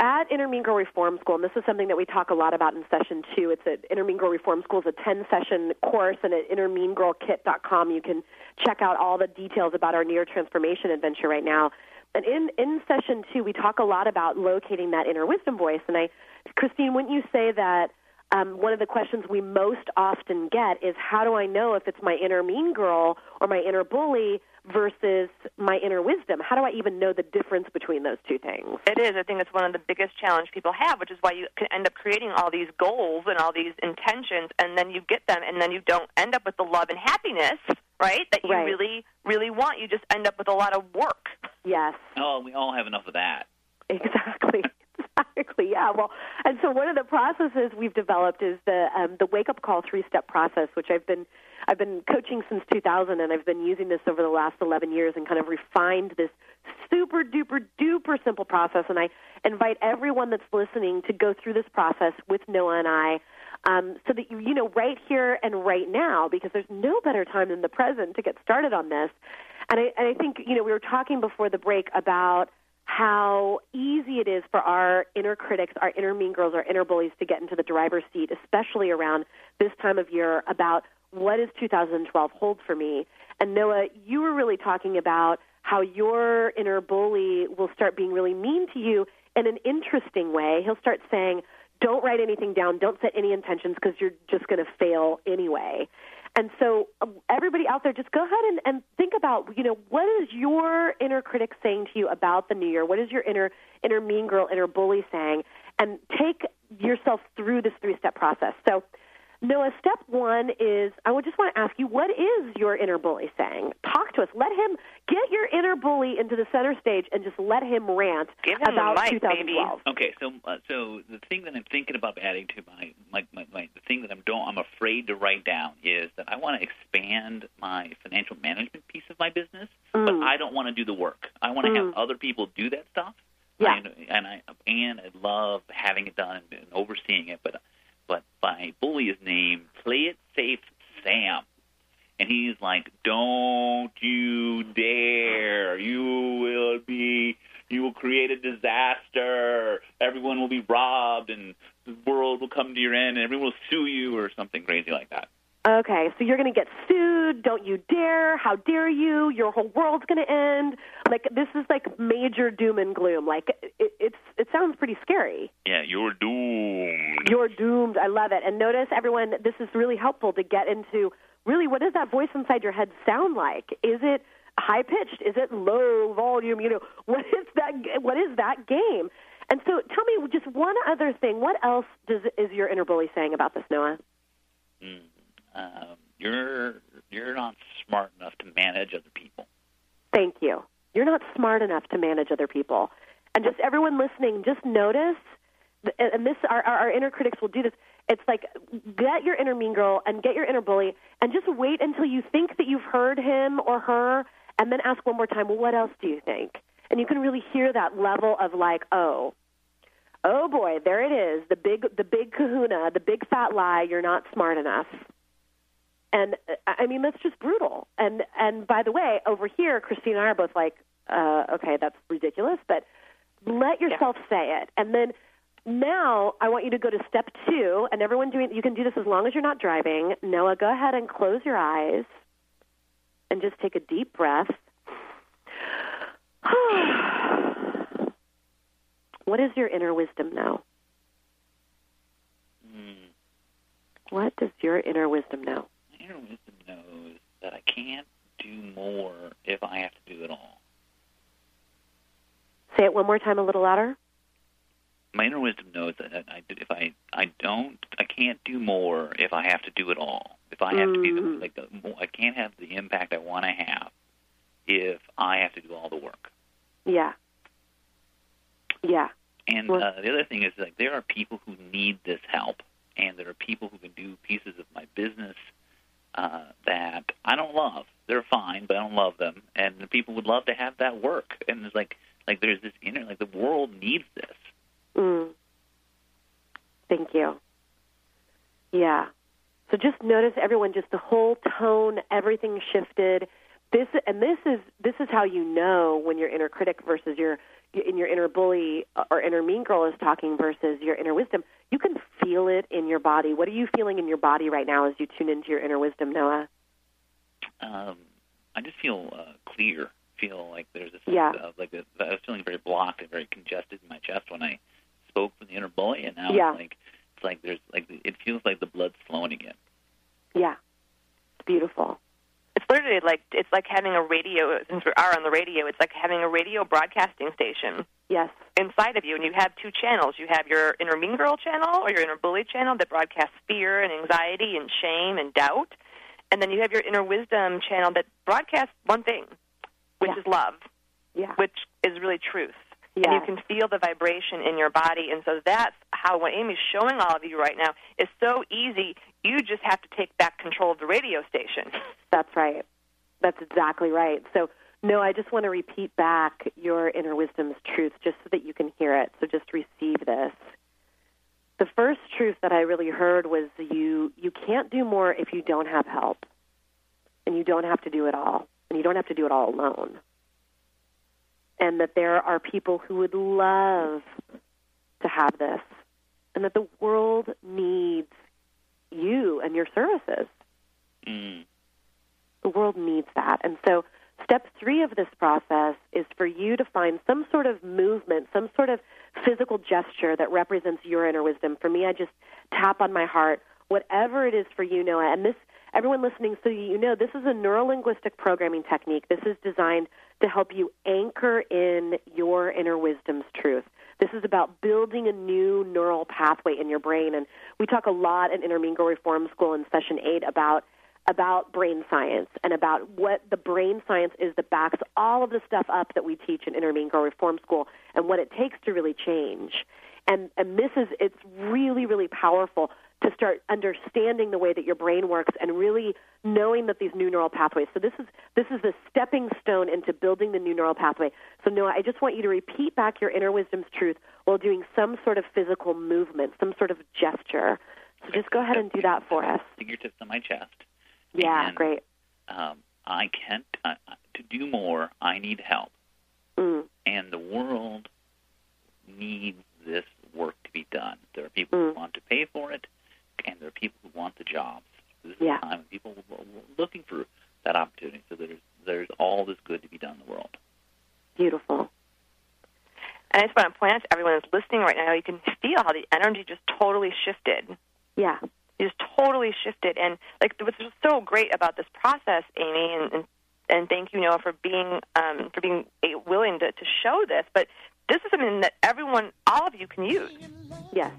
at Inner Mean Girl Reform School, and this is something that we talk a lot about in session two. It's at Inner Mean Girl Reform School. It's a 10 session course, and at innermeangirlkit.com you can check out all the details about our near transformation adventure right now. And in, in session two, we talk a lot about locating that inner wisdom voice. And I, Christine, wouldn't you say that um, one of the questions we most often get is how do I know if it's my inner mean girl or my inner bully versus my inner wisdom? How do I even know the difference between those two things? It is. I think it's one of the biggest challenge people have, which is why you can end up creating all these goals and all these intentions, and then you get them, and then you don't end up with the love and happiness, right? That you Right. really, really want. You just end up with a lot of work. Yes. Oh, we all have enough of that. Exactly. Exactly. Yeah. Well, and so one of the processes we've developed is the um, the wake up call three step process, which I've been I've been coaching since 2000, and I've been using this over the last 11 years, and kind of refined this super duper duper simple process. And I invite everyone that's listening to go through this process with Noah and I. Um, so that you, you know, right here and right now, because there's no better time than the present to get started on this. And I, and I think, you know, we were talking before the break about how easy it is for our inner critics, our inner mean girls, our inner bullies to get into the driver's seat, especially around this time of year about what does 2012 hold for me. And Noah, you were really talking about how your inner bully will start being really mean to you in an interesting way. He'll start saying, don't write anything down, don't set any intentions because you're just going to fail anyway. And so, um, everybody out there, just go ahead and, and think about, you know, what is your inner critic saying to you about the new year? What is your inner inner mean girl, inner bully saying? And take yourself through this three step process. So, Noah, step one is I would just want to ask you, what is your inner bully saying? Talk to us. Let him get your inner bully into the center stage and just let him rant Give him about mic, 2012. Okay, so uh, so the thing that I'm thinking about adding to my, my, my, my the thing that I'm don't I'm afraid to write down is that I want to expand my financial management piece of my business, but I don't want to do the work. I want to have other people do that stuff. Yeah. I, and I and I love having it done and, and overseeing it, but but my bully is named Play It Safe Sam. And he's like, Don't you dare. You will be you will create a disaster. Everyone will be robbed and the world will come to your end and everyone will sue you or something crazy like that. Okay, so you're going to get sued. Don't you dare. How dare you? Your whole world's going to end. Like this is like major doom and gloom. Like it, it's it sounds pretty scary. Yeah, you're doomed. You're doomed. I love it. And notice everyone this is really helpful to get into really what does that voice inside your head sound like? Is it high pitched? Is it low volume? You know, what is that what is that game? And so tell me just one other thing. What else does is your inner bully saying about this, Noah? Mm. Um, you're you're not smart enough to manage other people. Thank you. You're not smart enough to manage other people. And just everyone listening, just notice, and this our, our our inner critics will do this. It's like get your inner mean girl and get your inner bully, and just wait until you think that you've heard him or her, and then ask one more time. Well, what else do you think? And you can really hear that level of like, oh, oh boy, there it is, the big the big Kahuna, the big fat lie. You're not smart enough. And uh, I mean that's just brutal. And and by the way, over here, Christine and I are both like, uh, okay, that's ridiculous, but let yourself say it. And then now I want you to go to step two, and everyone doing you can do this as long as you're not driving. Noah, go ahead and close your eyes and just take a deep breath. what does your inner wisdom know? Mm. What does your inner wisdom know? My inner wisdom knows that I can't do more if I have to do it all. Say it one more time, a little louder. My inner wisdom knows that I, if I I don't I can't do more if I have to do it all. If I have to be the, like the I can't have the impact I want to have if I have to do all the work. Yeah. Yeah. And uh, the other thing is like there are people who need this help, and there are people who can do pieces of my business uh, that I don't love. They're fine, but I don't love them, and the people would love to have that work. And it's like like there's this inner like the world needs this. Mm. Thank you. Yeah. So just notice everyone, just the whole tone, everything shifted. This and this is this is how you know when your inner critic versus your in your inner bully or inner mean girl is talking versus your inner wisdom. You can feel it in your body. What are you feeling in your body right now as you tune into your inner wisdom, Noah? Um, I just feel uh, clear. Feel like there's a sense Yeah. of like a, I was feeling very blocked and very congested in my chest when I spoke from the inner bully, and now Yeah. it's like it's like there's like it feels like the blood's flowing again. Yeah, it's beautiful. Literally like it's like having a radio. Since we are on the radio, it's like having a radio broadcasting station. Yes. Inside of you, and you have two channels. You have your inner mean girl channel or your inner bully channel that broadcasts fear and anxiety and shame and doubt, and then you have your inner wisdom channel that broadcasts one thing, which Yeah. is love, Yeah. which is really truth. And you can feel the vibration in your body, and so that's how what Amy's showing all of you right now is so easy. You just have to take back control of the radio station. That's right. That's exactly right. So, no, I just want to repeat back your inner wisdom's truth just so that you can hear it. So just receive this. The first truth that I really heard was you you can't do more if you don't have help. And you don't have to do it all. And you don't have to do it all alone. And that there are people who would love to have this. And that the world needs you and your services. Mm. The world needs that. And so, step three of this process is for you to find some sort of movement, some sort of physical gesture that represents your inner wisdom. For me, I just tap on my heart, whatever it is for you, Noah. And this, everyone listening, so you know, this is a neurolinguistic programming technique. This is designed to help you anchor in your inner wisdom's truth. This is about building a new neural pathway in your brain. And we talk a lot in Girl Reform School in session eight about about brain science and about what the brain science is that backs all of the stuff up that we teach in Girl Reform School and what it takes to really change. And and this is it's really really powerful to start understanding the way that your brain works and really knowing that these new neural pathways. So this is this is the stepping stone into building the new neural pathway. So Noah, I just want you to repeat back your inner wisdom's truth while doing some sort of physical movement, some sort of gesture. So just go ahead and do that for us. Fingertips on my chest. Yeah, And, great. Um, I can't. Uh, to do more, I need help, Mm, and the world needs this work to be done. There are people Mm. who want to pay for it, and there are people who want the jobs. This is Yeah. a time when people are looking for that opportunity. So there's there's all this good to be done in the world. beautiful. And I just want to point out to everyone that's listening right now, you can feel how the energy just totally shifted. Yeah. It just totally shifted. And like what's so great about this process, Amy, and and, and thank you, Noah, for being um, for being willing to, to show this. But this is something that everyone, all of you, can use. Yes.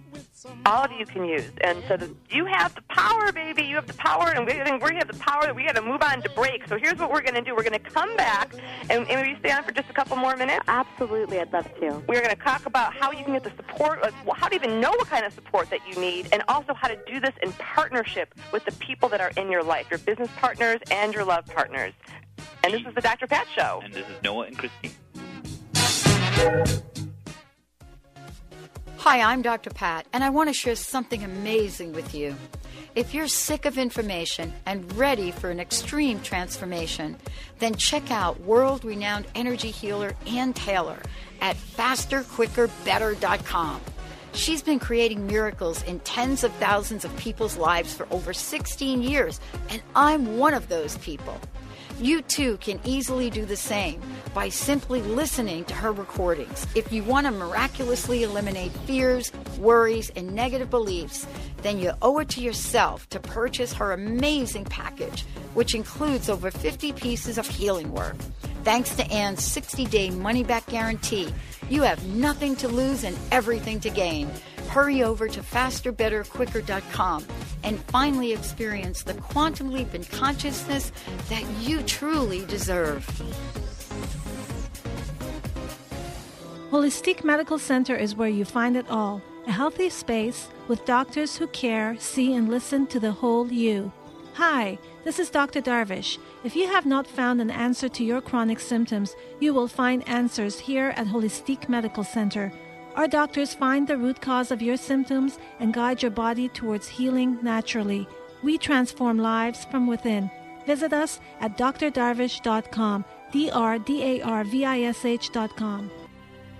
All of you can use, and so the, you have the power, baby. You have the power, and we we're going to have the power that we got to move on to break. So here's what we're going to do: we're going to come back, couple more minutes? Absolutely, I'd love to. We're going to talk about how you can get the support, how to even know what kind of support that you need, and also how to do this in partnership with the people that are in your life, your business partners and your love partners. And this is the Dr. Pat Show. And this is Noah and Christine. Hi, I'm Dr. Pat, and I want to share something amazing with you. If you're sick of information and ready for an extreme transformation, then check out world renowned energy healer Ann Taylor at fasterquickerbetter.com. She's been creating miracles in tens of thousands of people's lives for over 16 years, and I'm one of those people. You too can easily do the same by simply listening to her recordings. If you want to miraculously eliminate fears, worries, and negative beliefs, then you owe it to yourself to purchase her amazing package, which includes over 50 pieces of healing work. Thanks to Ann's 60 day money back guarantee, you have nothing to lose and everything to gain. Hurry over to fasterbetterquicker.com and finally experience the quantum leap in consciousness that you truly deserve. Holistic Medical Center is where you find it all a healthy space with doctors who care, see, and listen to the whole you. Hi, this is Dr. Darvish. If you have not found an answer to your chronic symptoms, you will find answers here at Holistic Medical Center. Our doctors find the root cause of your symptoms and guide your body towards healing naturally. We transform lives from within. Visit us at drdarvish.com, D R D A R V I S H.com.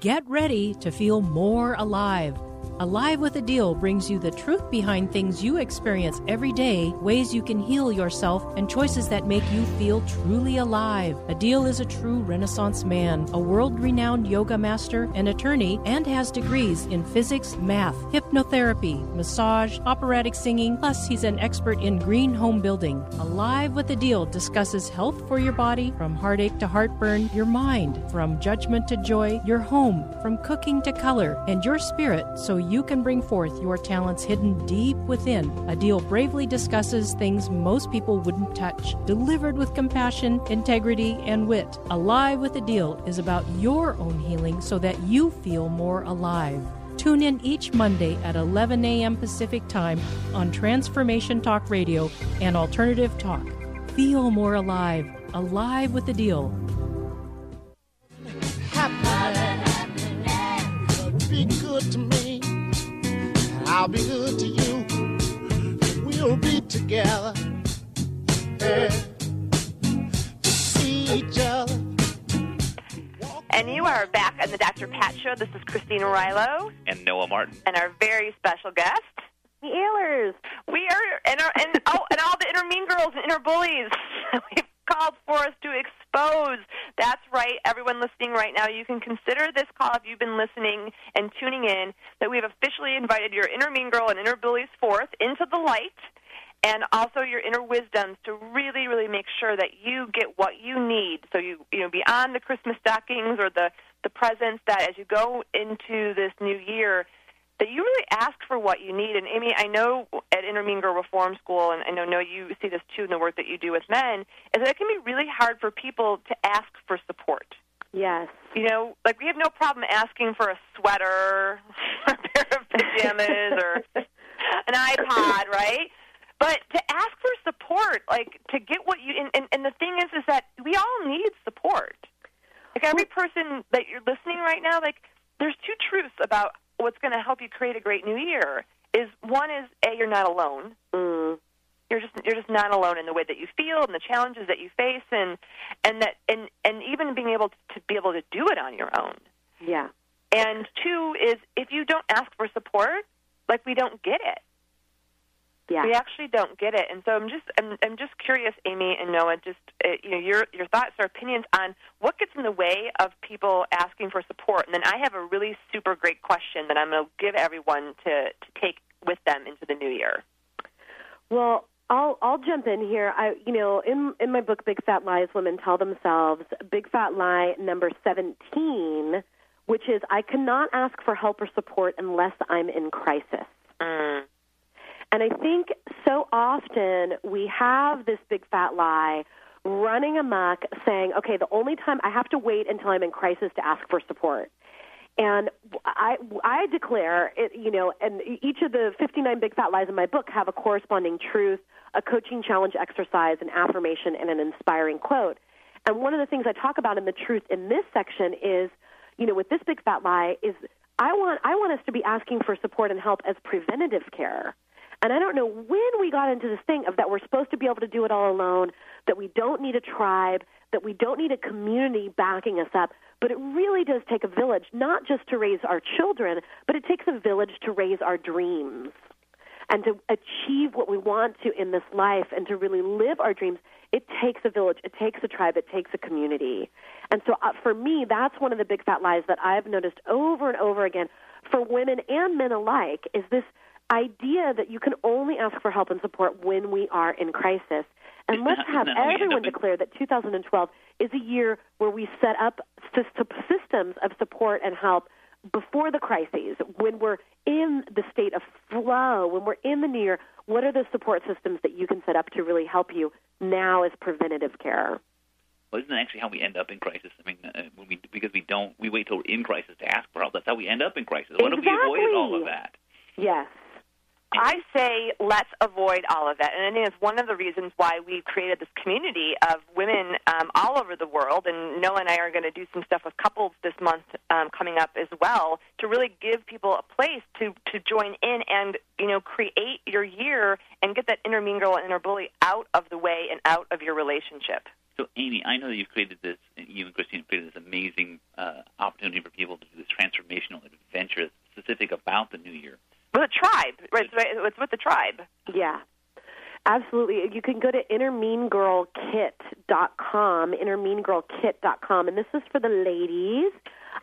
Get ready to feel more alive. Alive with Adil brings you the truth behind things you experience every day, ways you can heal yourself, and choices that make you feel truly alive. Adil is a true Renaissance man, a world renowned yoga master, and attorney, and has degrees in physics, math, hypnotherapy, massage, operatic singing, plus, he's an expert in green home building. Alive with Adil discusses health for your body, from heartache to heartburn, your mind, from judgment to joy, your home, from cooking to color, and your spirit, so you can bring forth your talents hidden deep within. Adil bravely discusses things most people wouldn't touch, delivered with compassion, integrity, and wit. Alive with Adil is about your own healing so that you feel more alive. Tune in each Monday at 11 a.m. Pacific Time on Transformation Talk Radio and Alternative Talk. Feel more alive. Alive with Adil. Be I'll be good to you. We'll be together. Yeah. To see each other. And you are back on the Dr. Pat Show. This is Christine Arylo And Noah Martin. and our very special guest, the Ahlers. We are, and, our, and, oh, and all the inner mean girls and inner bullies. We've called for us to expose. That's right, everyone listening right now. You can consider this call if you've been listening and tuning in that we've officially invited your inner mean girl and inner bullies forth into the light and also your inner wisdoms to really, really make sure that you get what you need. So you, you know, beyond the Christmas stockings or the the presents, that as you go into this new year, that you really ask for what you need. And Amy, I know at Girl Reform School, and I know, know you see this too in the work that you do with men, is that it can be really hard for people to ask for support. Yes. You know, like we have no problem asking for a sweater, or a pair of pajamas, or an iPod, right? But to ask for support, like to get what you and, and, and the thing is is that we all need support. Like every person that you're listening right now, like there's two truths about what's going to help you create a great new year. Is one is a you're not alone. Mm. You're just you're just not alone in the way that you feel and the challenges that you face and and that and and even being able to, to be able to do it on your own. Yeah. And two is if you don't ask for support, like we don't get it. Yeah. We actually don't get it, and so I'm just I'm, I'm just curious, Amy and Noah, just uh, you know your your thoughts or opinions on what gets in the way of people asking for support. And then I have a really super great question that I'm going to give everyone to to take with them into the new year. Well, I'll I'll jump in here. I you know in in my book Big Fat Lies Women Tell Themselves, Big Fat Lie number seventeen, which is I cannot ask for help or support unless I'm in crisis. Mm. And I think so often we have this big fat lie running amok saying, okay, the only time I have to wait until I'm in crisis to ask for support. And I, I declare, it, you know, and each of the 59 big fat lies in my book have a corresponding truth, a coaching challenge exercise, an affirmation, and an inspiring quote. And one of the things I talk about in the truth in this section is, you know, with this big fat lie is I want I want us to be asking for support and help as preventative care. And I don't know when we got into this thing of that we're supposed to be able to do it all alone, that we don't need a tribe, that we don't need a community backing us up. But it really does take a village, not just to raise our children, but it takes a village to raise our dreams and to achieve what we want to in this life and to really live our dreams. It takes a village, it takes a tribe, it takes a community. And so uh, for me, that's one of the big fat lies that I've noticed over and over again for women and men alike is this idea that you can only ask for help and support when we are in crisis. And let's have No, everyone declare that 2012 is a year where we set up systems of support and help before the crises, when we're in the state of flow, when we're in the new year. What are the support systems that you can set up to really help you now as preventative care? well, isn't that actually how we end up in crisis? I mean, uh, when we because we don't we wait till we're in crisis to ask for help. That's how we end up in crisis. What if we avoided all of that? Yes. I say let's avoid all of that, and I think it's one of the reasons why we've created this community of women um, all over the world. And Noah and I are going to do some stuff with couples this month um, coming up as well to really give people a place to to join in and you know create your year and get that inner and inner bully out of the way and out of your relationship. So, Amy, I know that you've created this, you and Christine have created this amazing uh, opportunity for people to do this transformational adventure specific about the new year. With a tribe, right? It's, it's with the tribe. Yeah. Absolutely. You can go to innermeangirlkit.com, innermeangirlkit.com, and this is for the ladies.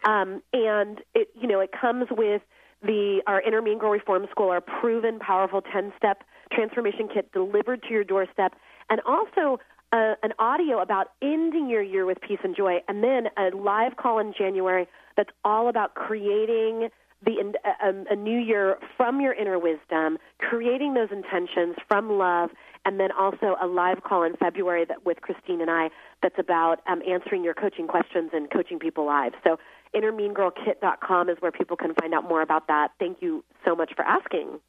Um, and it, you know, it comes with the our Inner Mean Girl Reform School, our proven, powerful ten-step transformation kit delivered to your doorstep, and also uh, an audio about ending your year with peace and joy, and then a live call in January that's all about creating the a, a new year from your inner wisdom, creating those intentions from love, and then also a live call in February that with Christine and I that's about um, answering your coaching questions and coaching people live. So innermeangirlkit.com is where people can find out more about that. Thank you so much for asking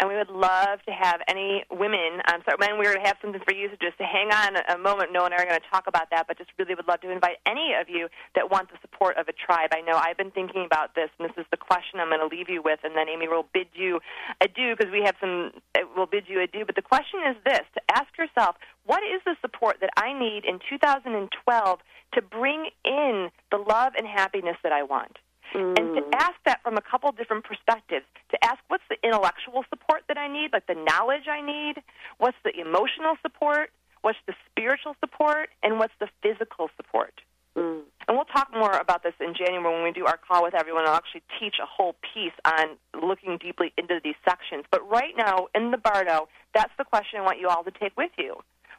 and we would love to have any women. Um, so, men, we're going to have something for you. So, just to hang on a moment. Noah and I are going to talk about that, but just really would love to invite any of you that want the support of a tribe. I know I've been thinking about this, and this is the question I'm going to leave you with, and then Amy will bid you adieu because we have some. We'll bid you adieu. But the question is this: to ask yourself, what is the support that I need in 2012 to bring in the love and happiness that I want? Mm. And to ask that from a couple different perspectives, to ask what's the intellectual support that I need, like the knowledge I need, what's the emotional support, what's the spiritual support, and what's the physical support. Mm. And we'll talk more about this in January when we do our call with everyone. I'll actually teach a whole piece on looking deeply into these sections. But right now, in the Bardo, that's the question I want you all to take with you.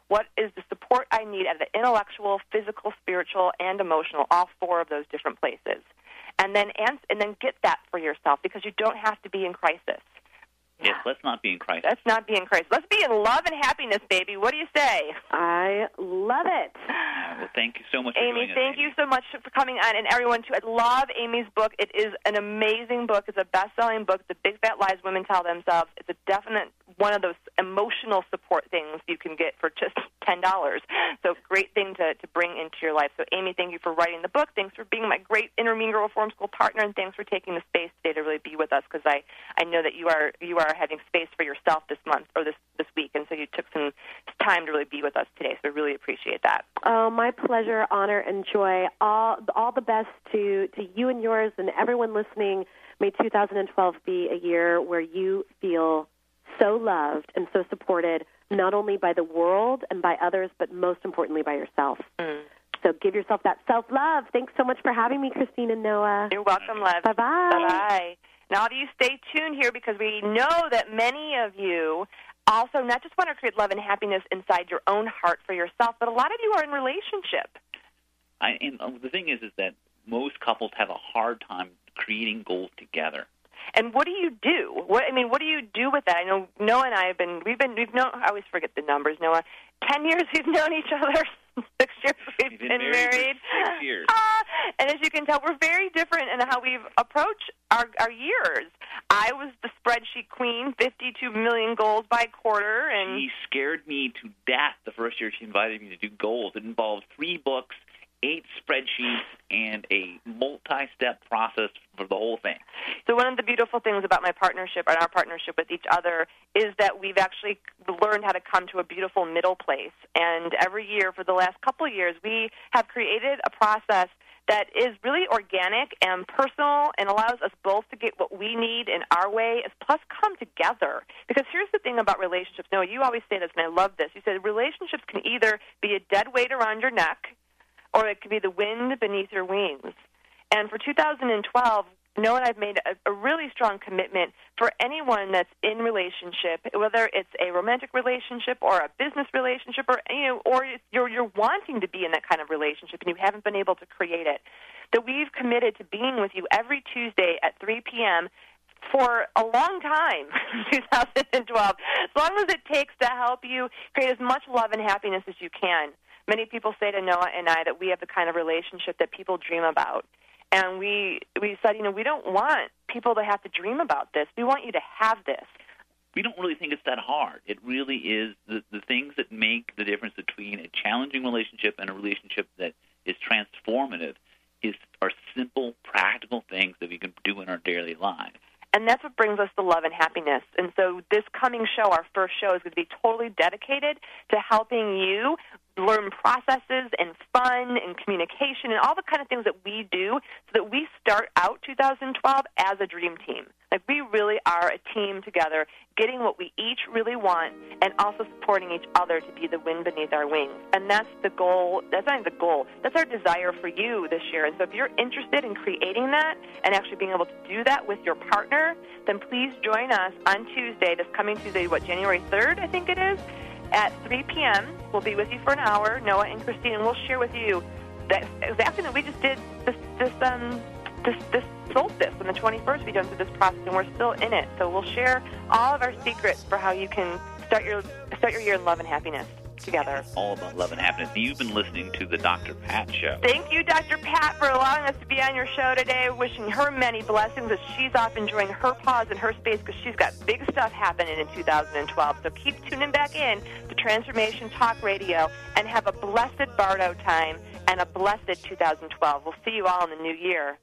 What is the support I need at the intellectual, physical, spiritual, and emotional, all four of those different places? and then ans- and then get that for yourself because you don't have to be in crisis. Yes, let's not be in crisis. Let's not be in crisis. Let's be in love and happiness, baby. What do you say? I love it. well, thank you so much, Amy. Us, thank Amy. you so much for coming on, and everyone too. I love Amy's book. It is an amazing book. It's a best-selling book. The Big Fat Lies Women Tell Themselves. It's a definite one of those emotional support things you can get for just ten dollars. So great thing to to bring into your life. So Amy, thank you for writing the book. Thanks for being my great Inner Girl Reform School partner, and thanks for taking the space today to really be with us because I I know that you are you are having space for yourself this month or this this week, and so you took some time to really be with us today. So I really appreciate that. Oh, my pleasure, honor, and joy. All all the best to to you and yours and everyone listening. May 2012 be a year where you feel so loved and so supported, not only by the world and by others, but most importantly by yourself. Mm. So give yourself that self love. Thanks so much for having me, Christine and Noah. You're welcome, love. Bye bye. Bye bye. Now, all of you stay tuned here because we know that many of you also not just want to create love and happiness inside your own heart for yourself, but a lot of you are in relationship. I, and uh, the thing is, is that most couples have a hard time creating goals together. And what do you do? What I mean, what do you do with that? I know Noah and I have been we've been we've known I always forget the numbers, Noah. Ten years we've known each other. Six years we've, been been married six years. Ah, and as you can tell, we're very different in how we've approached our our years. I was the spreadsheet queen, fifty two million goals by quarter, and She scared me to death the first year she invited me to do goals. It involved three books, eight spreadsheets, and a multi-step process for the whole thing. So one of the beautiful things about my partnership and our partnership with each other is that we've actually learned how to come to a beautiful middle place. And every year for the last couple of years, we have created a process that is really organic and personal and allows us both to get what we need in our way, plus come together. Because here's the thing about relationships. No, you always say this, and I love this. You said relationships can either be a dead weight around your neck, or it could be the wind beneath your wings. And for 2012, Noah and I've made a, a really strong commitment for anyone that's in relationship, whether it's a romantic relationship or a business relationship, or you know, or you're you're wanting to be in that kind of relationship and you haven't been able to create it. That we've committed to being with you every Tuesday at 3 p.m. for a long time, 2012, as long as it takes to help you create as much love and happiness as you can. Many people say to Noah and I that we have the kind of relationship that people dream about. And we we said, you know, we don't want people to have to dream about this. We want you to have this. We don't really think it's that hard. It really is the, the things that make the difference between a challenging relationship and a relationship that is transformative is are simple, practical things that we can do in our daily lives. And that's what brings us to love and happiness. And so this coming show, our first show, is going to be totally dedicated to helping you learn processes and fun and communication and all the kind of things that we do so that we start out 2012 as a dream team. Like we really are a team together, getting what we each really want and also supporting each other to be the wind beneath our wings. And that's the goal. That's not the goal. That's our desire for you this year. And so if you're interested in creating that and actually being able to do that with your partner, then please join us on Tuesday, this coming Tuesday, what, January 3rd, I think it is, at 3 p.m. We'll be with you for an hour, Noah and Christine, and we'll share with you that exactly that we just did this this um this this solstice on the 21st. We went through this process, and we're still in it. So we'll share all of our secrets for how you can start your start your year in love and happiness together. All about love and happiness. You've been listening to the Dr. Pat Show. Thank you, Dr. Pat, for allowing us to be on your show today. Wishing her many blessings as she's off enjoying her pause and her space because she's got big stuff happening in 2012. So keep tuning back in to Transformation Talk Radio and have a blessed Bardo time and a blessed 2012. We'll see you all in the new year.